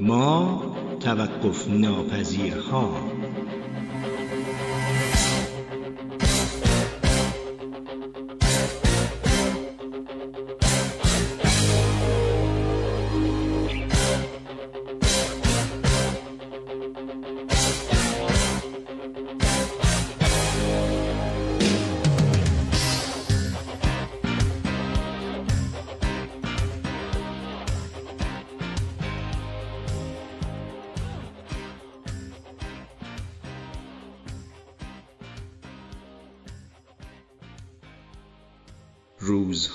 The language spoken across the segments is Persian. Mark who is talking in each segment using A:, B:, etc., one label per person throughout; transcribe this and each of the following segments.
A: ما توقف ناپذیرها.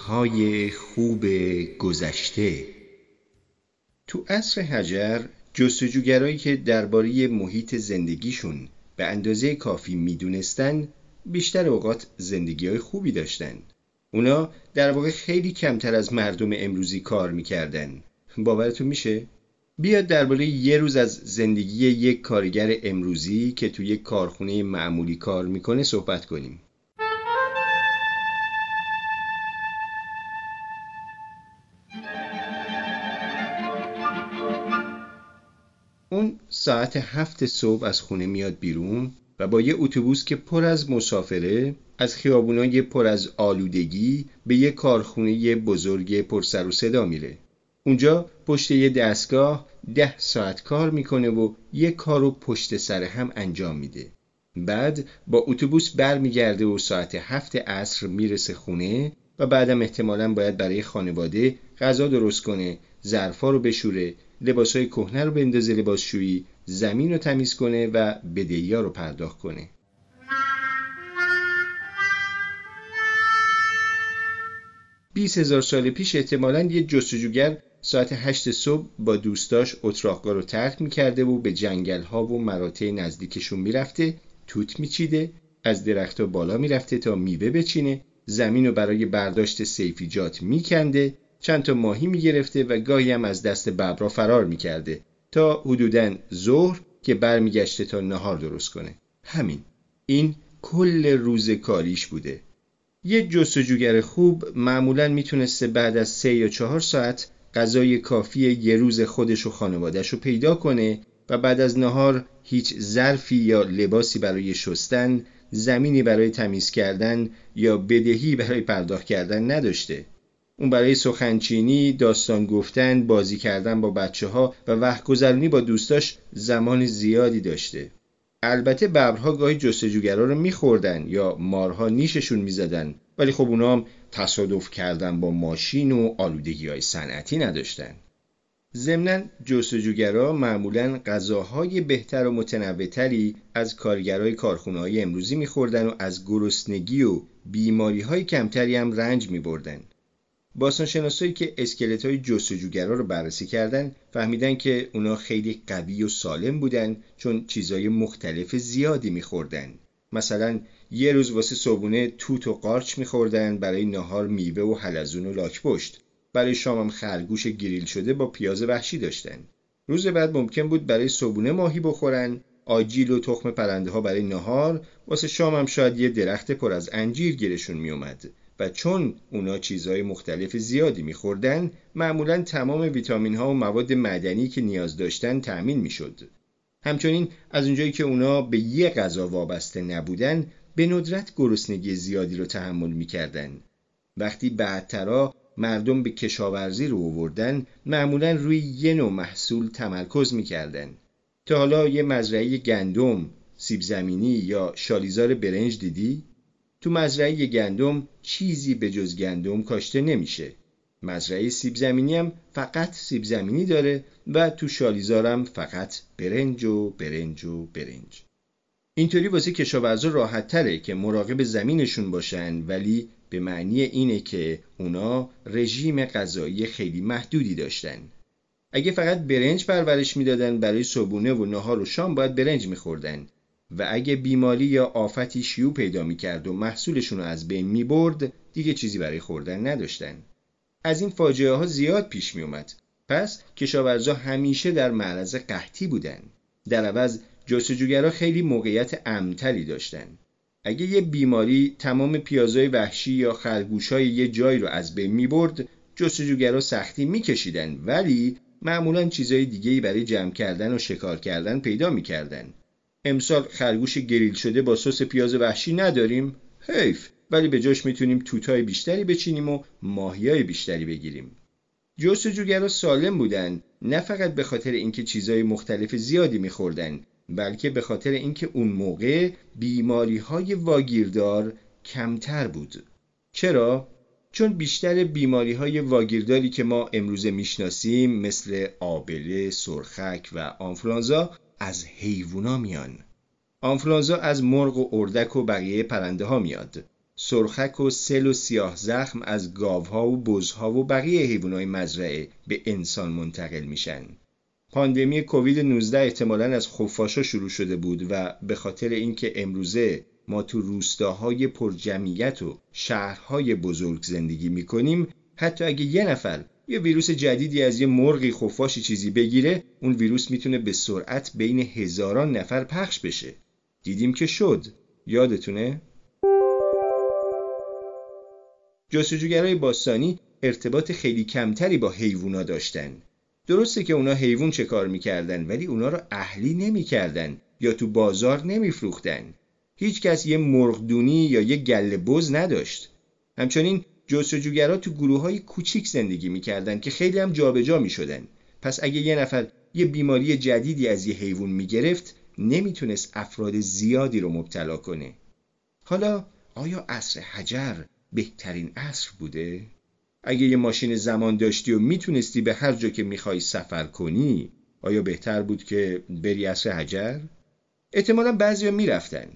A: روزهای خوب گذشته. تو عصر حجر جستجوگرایی که درباره محیط زندگیشون به اندازه کافی می‌دونستن بیشتر اوقات زندگی های خوبی داشتن. اونا در واقع خیلی کمتر از مردم امروزی کار می‌کردن. باورتون میشه؟ بیاد درباره یه روز از زندگی یک کارگر امروزی که توی یک کارخونه معمولی کار می‌کنه صحبت کنیم. ساعت هفت صبح از خونه میاد بیرون و با یه اتوبوس که پر از مسافره از خیابونای پر از آلودگی به یه کارخونه بزرگ پر سر و صدا میره. اونجا پشت یه دستگاه ده ساعت کار می‌کنه و یه کارو پشت سر هم انجام میده. بعد با اتوبوس برمیگرده و ساعت هفت عصر می‌رسه خونه و بعدم احتمالا باید برای خانواده غذا درست کنه ظرفا رو بشوره لباسای کهنه رو بندازه لباسشویی زمین رو تمیز کنه و بدهیا رو پرداخت کنه. بیس هزار سال پیش احتمالا یه جستجوگر ساعت هشت صبح با دوستاش اتراقا رو ترک می‌کرده و به جنگل ها و مراتع نزدیکشون می‌رفته توت میچیده از درختها بالا می‌رفته تا میوه بچینه زمین رو برای برداشت سیفیجات میکنده چند تا ماهی می‌گرفته و گاهی هم از دست ببرا فرار می‌کرده. تا حدودا ظهر که برمیگشته تا نهار درست کنه. همین. این کل روز کاریش بوده. یه جستجوگر خوب معمولا می‌تونسته بعد از سه یا چهار ساعت غذای کافی یه روز خودش و خانوادش رو پیدا کنه و بعد از نهار هیچ ظرفی یا لباسی برای شستن زمینی برای تمیز کردن یا بدهی برای پرداخت کردن نداشته. اون برای سخنچینی، داستان گفتن، بازی کردن با بچه ها و وقت با دوستاش زمان زیادی داشته. البته ببرها گاهی جستجوگرا رو میخوردن یا مارها نیششون می‌زدن ولی خب اونا هم تصادف کردن با ماشین و آلودگی های صنعتی نداشتن. ضمنا جستجوگرا معمولا غذاهای بهتر و متنوعتری از کارگرای کارخونه های امروزی میخوردن و از گرسنگی و بیماری های کمتری هم رنج میبردن. باستانشناسایی که اسکلت های جستجوگرا رو بررسی کردن فهمیدن که اونا خیلی قوی و سالم بودن چون چیزای مختلف زیادی میخوردن. مثلا یه روز واسه صبونه توت و قارچ میخوردن برای نهار میوه و حلزون و لاکپشت. برای شامم خرگوش گریل شده با پیاز وحشی داشتن. روز بعد ممکن بود برای صبونه ماهی بخورن. آجیل و تخم پرنده ها برای نهار. واسه شامم شاید یه درخت پر از انجیر گیرشون میومد و چون اونا چیزهای مختلف زیادی میخوردن معمولا تمام ویتامین ها و مواد معدنی که نیاز داشتن تأمین می‌شد. همچنین از اونجایی که اونا به یه غذا وابسته نبودن به ندرت گرسنگی زیادی رو تحمل می‌کردن. وقتی بعدترا مردم به کشاورزی رو آوردن معمولا روی یه نوع محصول تمرکز می‌کردن. تا حالا یه مزرعه گندم، سیب زمینی یا شالیزار برنج دیدی؟ تو مزرعه گندم چیزی به جز گندم کاشته نمیشه. مزرعه سیب زمینی هم فقط سیب زمینی داره و تو شالیزارم فقط برنج و برنج و برنج. اینطوری واسه کشاورزا راحت تره که مراقب زمینشون باشن ولی به معنی اینه که اونا رژیم غذایی خیلی محدودی داشتن. اگه فقط برنج پرورش می‌دادن برای صبونه و نهار و شام باید برنج میخوردن و اگه بیماری یا آفتی شیوع پیدا می‌کرد و محصولشون رو از بین می‌برد دیگه چیزی برای خوردن نداشتن. از این فاجعه ها زیاد پیش میومد پس کشاورزا همیشه در معرض قحطی بودن. در عوض جستجوگرا خیلی موقعیت امتری داشتن. اگه یه بیماری تمام پیازای وحشی یا خرگوشای یه جایی رو از بین می‌برد جستجوگرا سختی میکشیدن ولی معمولا چیزای دیگه برای جمع کردن و شکار کردن پیدا می‌کردن. امسال خرگوش گریل شده با سس پیاز وحشی نداریم؟ حیف. ولی به جاش می‌تونیم توتای بیشتری بچینیم و ماهیای بیشتری بگیریم. جستجوگرا سالم بودن. نه فقط به خاطر اینکه چیزای مختلف زیادی میخوردن بلکه به خاطر اینکه اون موقع بیماری های واگیردار کمتر بود. چرا؟ چون بیشتر بیماری های واگیرداری که ما امروزه می‌شناسیم مثل آبله، سرخک و آنفلانزا از حیوونا میان. آنفلانزا از مرغ و اردک و بقیه پرنده ها میاد. سرخک و سل و سیاه زخم از گاوها و بزها و بقیه حیوانات مزرعه به انسان منتقل میشن. پاندمی کووید 19 احتمالا از خفاشا شروع شده بود و به خاطر اینکه امروزه ما تو روستاهای پرجمعیت و شهرهای بزرگ زندگی می‌کنیم حتی اگه یه نفر یه ویروس جدیدی از یه مرغی خفاشی چیزی بگیره اون ویروس می‌تونه به سرعت بین هزاران نفر پخش بشه. دیدیم که شد. یادتونه؟ جستجوگرای باستانی ارتباط خیلی کمتری با حیوونا داشتن. درسته که اونا حیوان چه کار می‌کردن ولی اونا رو اهلی نمی‌کردن یا تو بازار نمیفروختن. هیچ کس یه مرغدونی یا یه گله بز نداشت. همچنین جستجوگرا تو گروه های کوچیک زندگی می‌کردن که خیلی هم جابجا می‌شدن پس اگه یه نفر یه بیماری جدیدی از یه حیوان می‌گرفت نمی‌تونست افراد زیادی رو مبتلا کنه حالا آیا عصر حجر بهترین عصر بوده؟ اگه یه ماشین زمان داشتی و می‌تونستی به هر جا که می‌خوای سفر کنی آیا بهتر بود که بری عصر حجر؟ احتمالا بعضیا می‌رفتن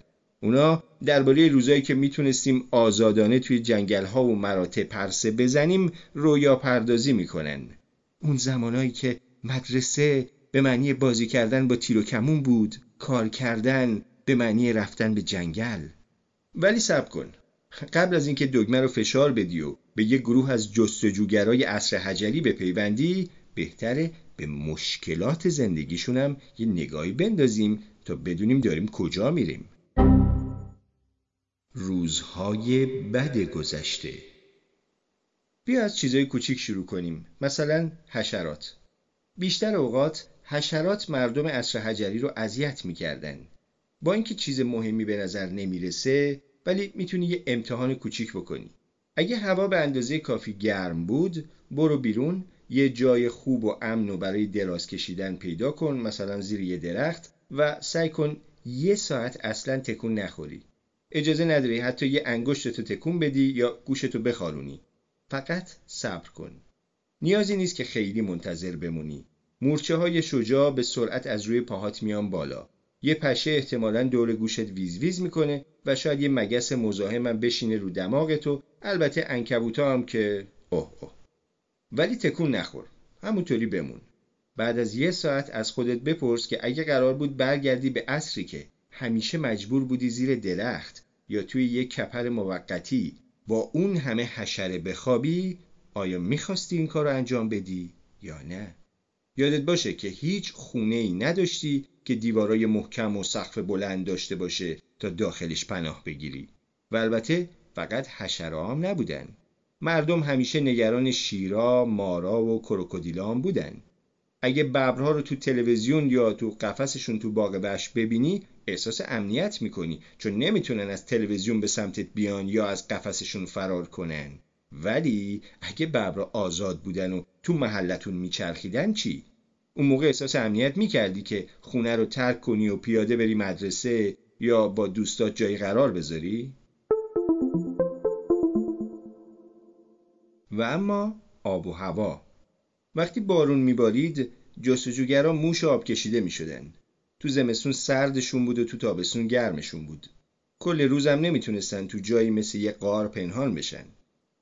A: اونا درباره روزایی که می‌تونستیم آزادانه توی جنگل ها و مراتع پرسه بزنیم رویا پردازی می‌کنن. اون زمانایی که مدرسه به معنی بازی کردن با تیر و کمون بود کار کردن به معنی رفتن به جنگل. ولی سب کن. قبل از اینکه دگمه رو فشار بدی و به یه گروه از جستجوگرای عصر حجری بپیوندی بهتره به مشکلات زندگیشونم یه نگاهی بندازیم تا بدونیم داریم کجا میریم. روزهای بد گذشته. بیا از چیزای کوچیک شروع کنیم. مثلا حشرات. بیشتر اوقات حشرات مردم عصر حجری رو اذیت می‌کردن. با اینکه چیز مهمی به نظر نمی‌رسه ولی می‌تونی یه امتحان کوچیک بکنی. اگه هوا به اندازه کافی گرم بود برو بیرون یه جای خوب و امن و برای دراز کشیدن پیدا کن مثلا زیر یه درخت و سعی کن یه ساعت اصلا تکون نخوری. اجازه نداری حتی یه انگشتتو تکون بدی یا گوشتو بخارونی فقط صبر کن. نیازی نیست که خیلی منتظر بمونی. مورچه های شجاع به سرعت از روی پاهات میان بالا. یه پشه احتمالا دور گوشت ویز ویز می‌کنه و شاید یه مگس مزاحمم بشینه رو دماغتو البته انکبوتا هم که اوه اوه. ولی تکون نخور. همونطوری بمون. بعد از یه ساعت از خودت بپرس که اگه قرار بود برگردی به اصری که همیشه مجبور بودی زیر درخت یا توی یک کپر موقتی با اون همه حشره بخوابی آیا می‌خواستی این کار رو انجام بدی یا نه؟ یادت باشه که هیچ خونه ای نداشتی که دیوارای محکم و سقف بلند داشته باشه تا داخلش پناه بگیری. و البته فقط حشره هم نبودن. مردم همیشه نگران شیرا، مارا و کروکودیلا هم بودن. اگه ببرها رو تو تلویزیون یا تو قفسشون تو باغ بش ببینی احساس امنیت می‌کنی چون نمی‌تونن از تلویزیون به سمتت بیان یا از قفسشون فرار کنن ولی اگه ببرا آزاد بودن و تو محلتون میچرخیدن چی؟ اون موقع احساس امنیت می‌کردی که خونه رو ترک کنی و پیاده بری مدرسه یا با دوستات جایی قرار بذاری؟ و اما آب و هوا وقتی بارون میبارید جستجوگرا موش آب کشیده می‌شدن. تو زمستون سردشون بود و تو تابستون گرمشون بود. کل روزم نمی‌تونستن تو جایی مثل یه قار پنهان بشن.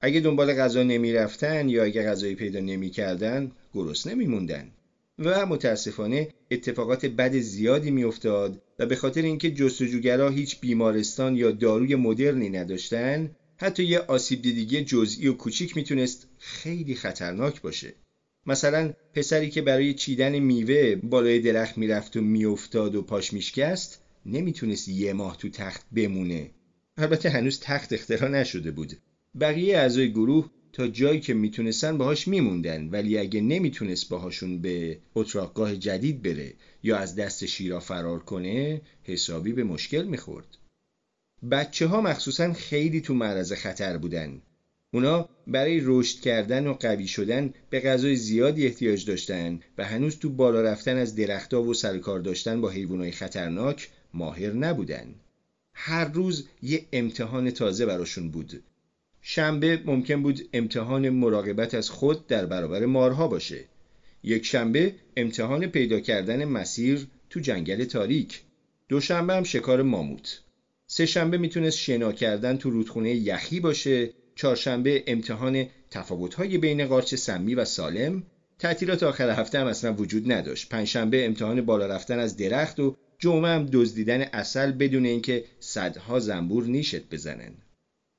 A: اگه دنبال غذا نمی‌رفتن یا اگه غذایی پیدا نمی‌کردن گرسنه نمیموندن. و متاسفانه اتفاقات بد زیادی میافتاد و به خاطر اینکه جستجوگرا هیچ بیمارستان یا داروی مدرنی نداشتن حتی یه آسیب دیدگی جزئی و کوچیک می‌تونست خیلی خطرناک باشه. مثلا پسری که برای چیدن میوه بالای درخت می‌رفت و میافتاد و پاش میشکست نمی‌تونست یه ماه تو تخت بمونه. البته هنوز تخت اختراع نشده بود. بقیه اعضای گروه تا جایی که می‌تونستن باهاش میموندن ولی اگه نمی‌تونست باهاشون به اتراقگاه جدید بره یا از دست شیرا فرار کنه حسابی به مشکل می‌خورد. بچه ها مخصوصا خیلی تو معرض خطر بودن. اونا برای رشد کردن و قوی شدن به غذای زیادی احتیاج داشتن و هنوز تو بالا رفتن از درختها و سرکار داشتن با حیوانات خطرناک ماهر نبودن. هر روز یه امتحان تازه براشون بود. شنبه ممکن بود امتحان مراقبت از خود در برابر مارها باشه. یک شنبه امتحان پیدا کردن مسیر تو جنگل تاریک. دوشنبه هم شکار ماموت. سه شنبه می‌تونست شنا کردن تو رودخونه یخی باشه چهارشنبه امتحان تفاوت‌های بین قارچ سمی و سالم. تعطیلات آخر هفته هم اصلا وجود نداشت. پنجشنبه امتحان بالا رفتن از درخت و جمعه هم دزدیدن اصل بدون اینکه صدها زنبور نیشت بزنن.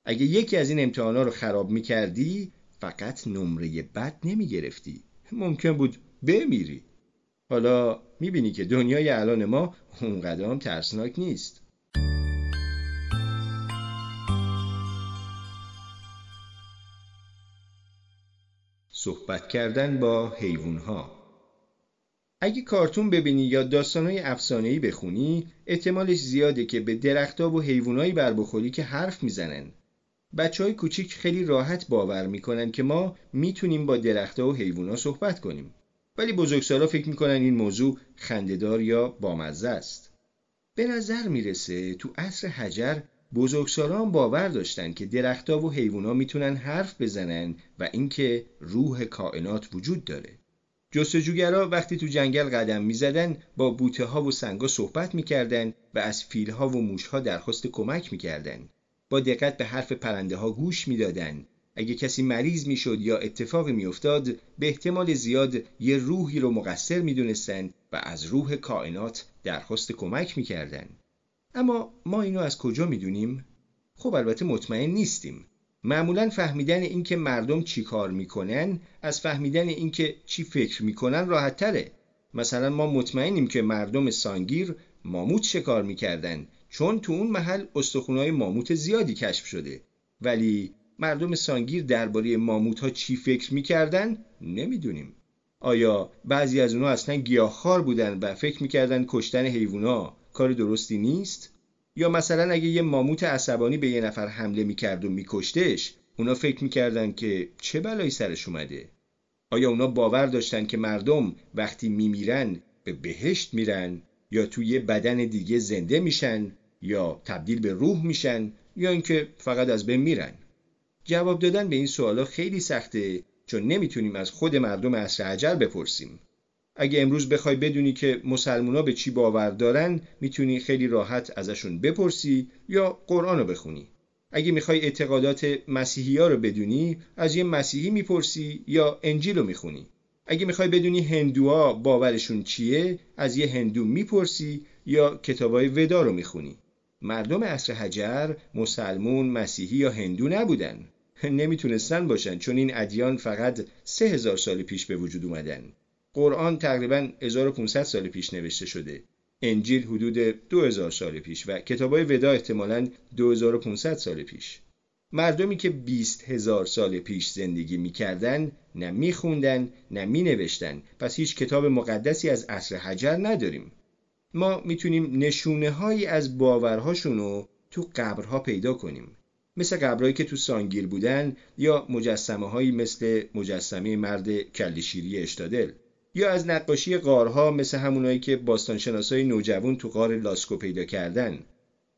A: اگه یکی از این امتحانا رو خراب می‌کردی فقط نمره بد نمی‌گرفتی. ممکن بود بمیری. حالا می‌بینی که دنیای الان ما اونقدر هم ترسناک نیست. صحبت کردن با حیوانها. اگه کارتون ببینی یا داستانهای افسانه‌ای بخونی احتمالش زیاده که به درختها و حیوانایی بر بخوری که حرف می‌زنن. بچه های کوچیک خیلی راحت باور می‌کنن که ما می‌تونیم با درختها و حیوانها صحبت کنیم. ولی بزرگسالا فکر می‌کنن این موضوع خندهدار یا بامزه است. به نظر می‌رسه تو عصر حجر بزرگسالان باور داشتند که درختها و حیوونا می‌تونن حرف بزنن و اینکه روح کائنات وجود داره. جستجوگرا وقتی تو جنگل قدم می‌زدن با بوته ها و سنگا صحبت می‌کردن و از فیل ها و موش ها درخواست کمک می‌کردن. با دقت به حرف پرنده ها گوش می‌دادن. اگه کسی مریض می‌شد یا اتفاقی میافتاد به احتمال زیاد یه روحی رو مقصر می‌دونستن و از روح کائنات درخواست کمک می‌کردن. اما ما اینو از کجا می‌دونیم؟ خب البته مطمئن نیستیم. معمولا فهمیدن اینکه مردم چی کار می‌کنن از فهمیدن اینکه چی فکر می‌کنن راحت تره. مثلا ما مطمئنیم که مردم سانگیر ماموت شکار می‌کردن چون تو اون محل استخونهای ماموت زیادی کشف شده ولی مردم سانگیر درباره ماموت ها چی فکر می‌کردن نمی‌دونیم آیا بعضی از اونها اصلا گیاهخوار بودن و فکر می‌کردن کشتن حیوونا کار درستی نیست؟ یا مثلا اگه یه ماموت عصبانی به یه نفر حمله می‌کرد و میکشتش اونا فکر می‌کردن که چه بلایی سرش اومده؟ آیا اونا باور داشتن که مردم وقتی میمیرن به بهشت میرن یا توی یه بدن دیگه زنده میشن یا تبدیل به روح میشن یا اینکه فقط از بین میرن؟ جواب دادن به این سوالا خیلی سخته چون نمی‌تونیم از خود مردم عصر عجل بپرسیم. اگه امروز بخوای بدونی که مسلمونا به چی باور دارن می‌تونی خیلی راحت ازشون بپرسی یا قرآن رو بخونی. اگه می‌خوای اعتقادات مسیحی ها رو بدونی از یه مسیحی می‌پرسی یا انجیل رو می‌خونی. اگه می‌خوای بدونی هندوها باورشون چیه از یه هندو می‌پرسی یا کتابای ودا رو می‌خونی. مردم عصر حجر مسلمون مسیحی یا هندو نبودن. نمی‌تونستن باشن چون این ادیان فقط سه هزار سال پیش به وجود اومدن. قرآن تقریبا 1500 سال پیش نوشته شده. انجیل حدود 2000 سال پیش و کتابای ودا احتمالاً 2500 سال پیش. مردمی که 20 هزار سال پیش زندگی می‌کردن نه میخوندن نه مینوشتن. پس هیچ کتاب مقدسی از عصر حجر نداریم. ما می‌تونیم نشونه هایی از باورهاشون رو تو قبرها پیدا کنیم. مثل قبرهایی که تو سانگیر بودن یا مجسمه هایی مثل مجسمه مرد کلیشیری اشتادل. یا از نقاشی غارها مثل همونایی که باستانشناسای نوجوان تو غار لاسکو پیدا کردن.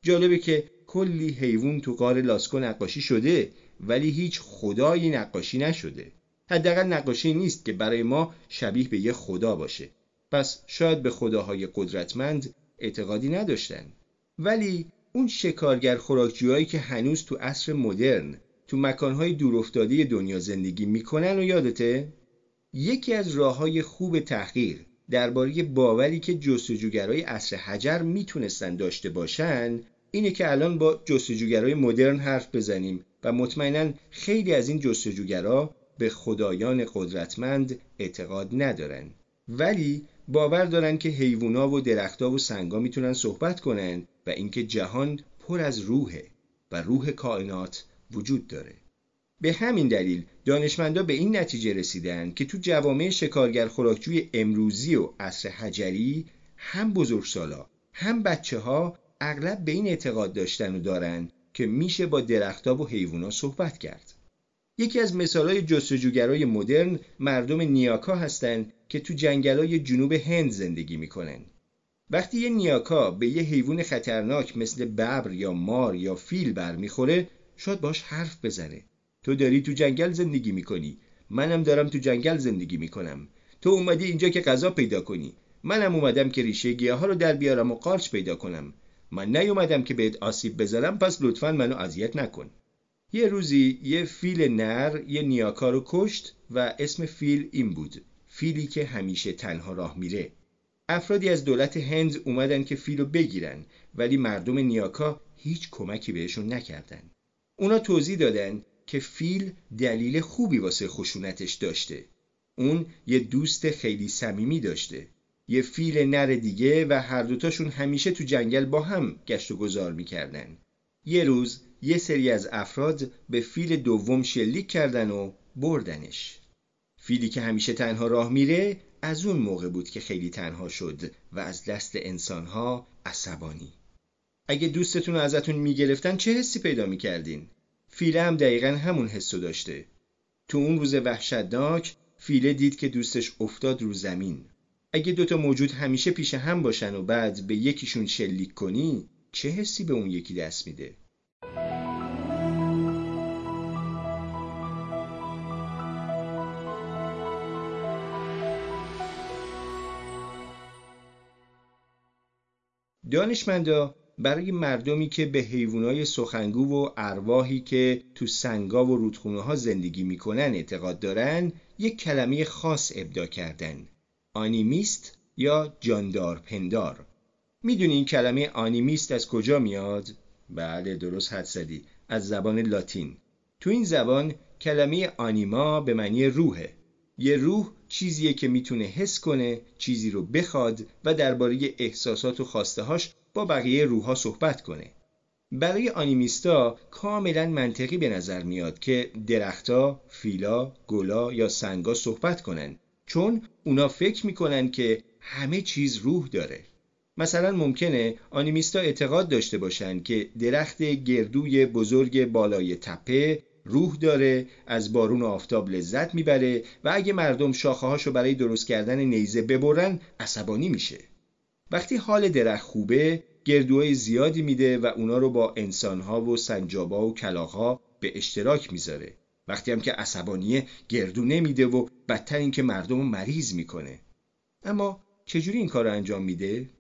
A: جالبه که کلی حیوان تو غار لاسکو نقاشی شده ولی هیچ خدایی نقاشی نشده. حداقل نقاشی نیست که برای ما شبیه به یه خدا باشه. پس شاید به خداهای قدرتمند اعتقادی نداشتن. ولی اون شکارگر خوراکجوهایی که هنوز تو عصر مدرن تو مکانهای دورافتاده دنیا زندگی می‌کنن و یادته؟ یکی از راه های خوب تحقیق درباره باوری که جستجوگرای عصر حجر می‌تونستن داشته باشن اینه که الان با جستجوگرای مدرن حرف بزنیم و مطمئنا خیلی از این جستجوگرا به خدایان قدرتمند اعتقاد ندارن. ولی باور دارن که حیوونا و درختها و سنگا می‌تونن صحبت کنن و اینکه جهان پر از روحه و روح کائنات وجود داره. به همین دلیل دانشمندا به این نتیجه رسیدن که تو جوامع شکارگر خوراکجوی امروزی و عصر حجری هم بزرگسالا هم بچه ها اغلب به این اعتقاد داشتن و دارن که میشه با درختها و حیوونا صحبت کرد. یکی از مثالهای جستجوگرای مدرن مردم نیاکا هستند که تو جنگلای جنوب هند زندگی می‌کنن. وقتی یه نیاکا به یه حیوان خطرناک مثل ببر یا مار یا فیل برمیخوره شاید باش حرف بزنه. تو داری تو جنگل زندگی می‌کنی. منم دارم تو جنگل زندگی می‌کنم. تو اومدی اینجا که غذا پیدا کنی. منم اومدم که ریشه گیاه ها رو در بیارم و قارچ پیدا کنم. من نیومدم که بهت آسیب بزنم پس لطفا منو اذیت نکن. یه روزی یه فیل نر یه نیاکا رو کشت و اسم فیل این بود. فیلی که همیشه تنها راه میره. افرادی از دولت هند اومدن که فیلو بگیرن ولی مردم نیاکا هیچ کمکی بهشون نکردن. اونا توضیح دادن که فیل دلیل خوبی واسه خشونتش داشته. اون یه دوست خیلی صمیمی داشته. یه فیل نر دیگه و هر دوتاشون همیشه تو جنگل با هم گشت و گذار می‌کردن. یه روز یه سری از افراد به فیل دوم شلیک کردن و بردنش. فیلی که همیشه تنها راه میره از اون موقع بود که خیلی تنها شد و از دست انسانها عصبانی. اگه دوستتون ازتون می‌گرفتن چه حسی پیدا می‌کردین؟ فیله هم دقیقا همون حسو داشته تو اون روز وحشتناک فیله دید که دوستش افتاد رو زمین اگه دوتا موجود همیشه پیش هم باشن و بعد به یکیشون شلیک کنی چه حسی به اون یکی دست میده؟ دانشمندا برای مردمی که به حیوانای سخنگو و ارواحی که تو سنگا و رودخونه ها زندگی می‌کنن اعتقاد دارن یک کلمه خاص ابدا کردن. آنیمیست یا جاندار پندار. می‌دونی این کلمه آنیمیست از کجا میاد؟ بله درست حد زدی. از زبان لاتین. تو این زبان کلمه آنیما به معنی روحه. یه روح چیزیه که می‌تونه حس کنه چیزی رو بخواد و درباره احساسات و خواستهاش با بقیه روحها صحبت کنه. برای آنیمیستا کاملا منطقی به نظر میاد که درختها، فیلا، گلا یا سنگا صحبت کنن چون اونا فکر می‌کنن که همه چیز روح داره. مثلا ممکنه آنیمیستا اعتقاد داشته باشن که درخت گردوی بزرگ بالای تپه روح داره از بارون و آفتاب لذت می‌بره و اگه مردم شاخه هاشو برای درست کردن نیزه ببرن عصبانی میشه. وقتی حال درخت خوبه گردوهای زیادی میده و اونا رو با انسانها و سنجابا و کلاغها به اشتراک می‌ذاره. وقتی هم که عصبانیه گردو نمیده و بدتر اینکه مردم رو مریض می‌کنه. اما چجوری این کار رو انجام میده؟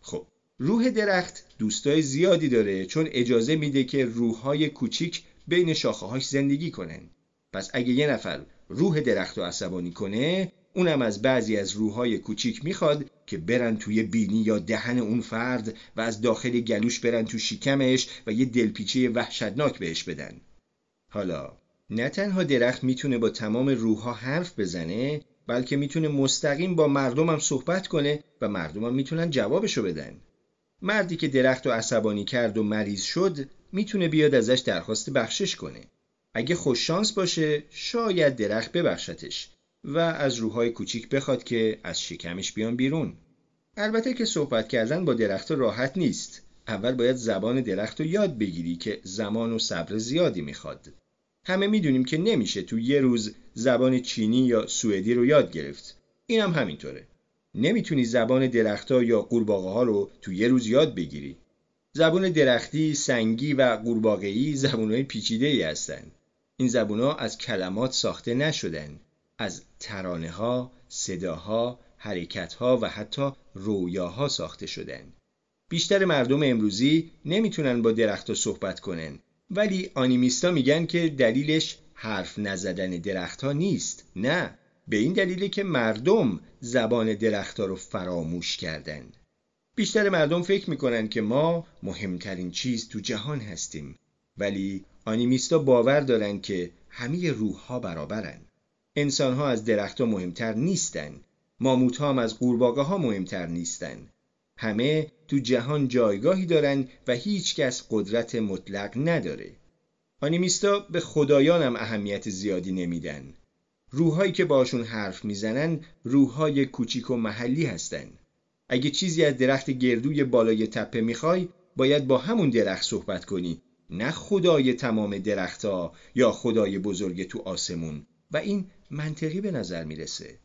A: خب روح درخت دوستای زیادی داره چون اجازه میده که روحهای کوچیک بین شاخه‌هاش زندگی کنن. پس اگه یه نفر روح درخت رو عصبانی کنه اونم از بعضی از روحهای کوچیک می‌خواد که برن توی بینی یا دهن اون فرد و از داخل گلوش برن تو شکمش و یه دلپیچه وحشتناک بهش بدن. حالا نه تنها درخت می‌تونه با تمام روحها حرف بزنه بلکه می‌تونه مستقیم با مردمم صحبت کنه و مردمم می‌تونن جوابشو بدن. مردی که درخت رو عصبانی کرد و مریض شد می‌تونه بیاد ازش درخواست بخشش کنه. اگه خوششانس باشه شاید درخت ببخشتش. و از روحهای کوچیک بخواد که از شکمش بیان بیرون. البته که صحبت کردن با درخت راحت نیست. اول باید زبان درخت رو یاد بگیری که زمان و صبر زیادی می‌خواد. همه می‌دونیم که نمیشه تو یه روز زبان چینی یا سوئدی رو یاد گرفت. این هم همینطوره. نمی‌تونی زبان درختها یا قورباغه ها رو تو یه روز یاد بگیری. زبان درختی، سنگی و قورباغه‌ای زبانهای پیچیده ای هستن. این زبونها از کلمات ساخته نشدن. از ترانه ها، صداها، حرکت ها و حتی رویاها ساخته شدن بیشتر مردم امروزی نمی‌تونن با درختها صحبت کنن ولی آنیمیستا میگن که دلیلش حرف نزدن درختها نیست نه. به این دلیله که مردم زبان درختها رو فراموش کردن. بیشتر مردم فکر می‌کنن که ما مهمترین چیز تو جهان هستیم ولی آنیمیستا باور دارن که همه روح ها برابرن. انسان ها از درختها مهمتر نیستن. ماموت ها هم از قورباغه ها مهمتر نیستن. همه تو جهان جایگاهی دارن و هیچ کس قدرت مطلق نداره.
B: آنیمیستا به خدایان هم اهمیت زیادی نمیدن. روحهایی که باشون حرف می‌زنن روحهای کوچیک و محلی هستن. اگه چیزی از درخت گردوی بالای تپه می‌خوای باید با همون درخت صحبت کنی. نه خدای تمام درختها یا خدای بزرگ تو آسمون. و این منطقی به نظر می‌رسه.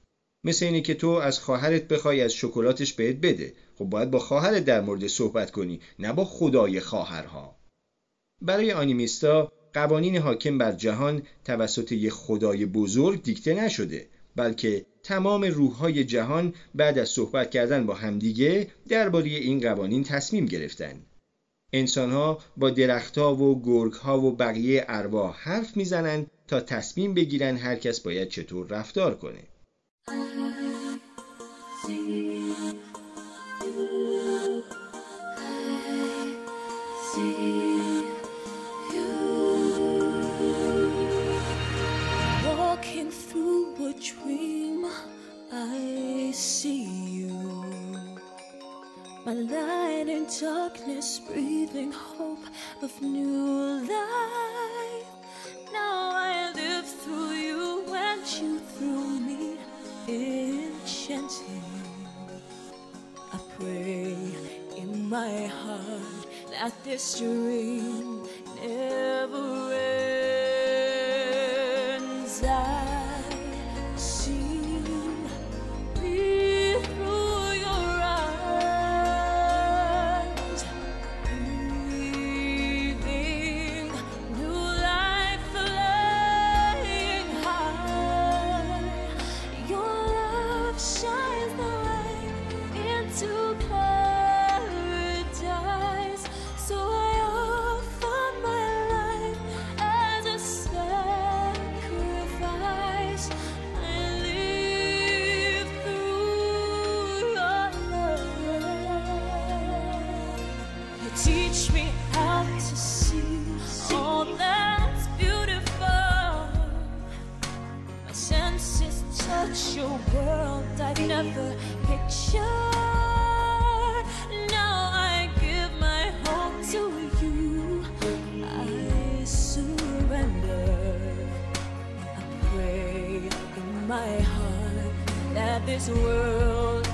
B: مثل اینه که تو از خواهرت بخوای از شکلاتش بهت بده. خب باید با خواهرت در مورد صحبت کنی نه با خدای خواهرها. برای آنیمیستا قوانین حاکم بر جهان توسط یک خدای بزرگ دیکته نشده بلکه تمام روحهای جهان بعد از صحبت کردن با همدیگه درباره این قوانین تصمیم گرفتن. انسانها با درختها و گرگها و بقیه ارواح حرف می‌زنن تا تصمیم بگیرن هر کس باید چطور رفتار کنه. Light in darkness, breathing hope of new life. Now I live through you and you through me, enchanting. I pray in my heart that this dream never Teach me how to see all that's beautiful. My senses touch your world I've never pictured. Now I give my heart to you. I surrender. I pray in my heart that this world.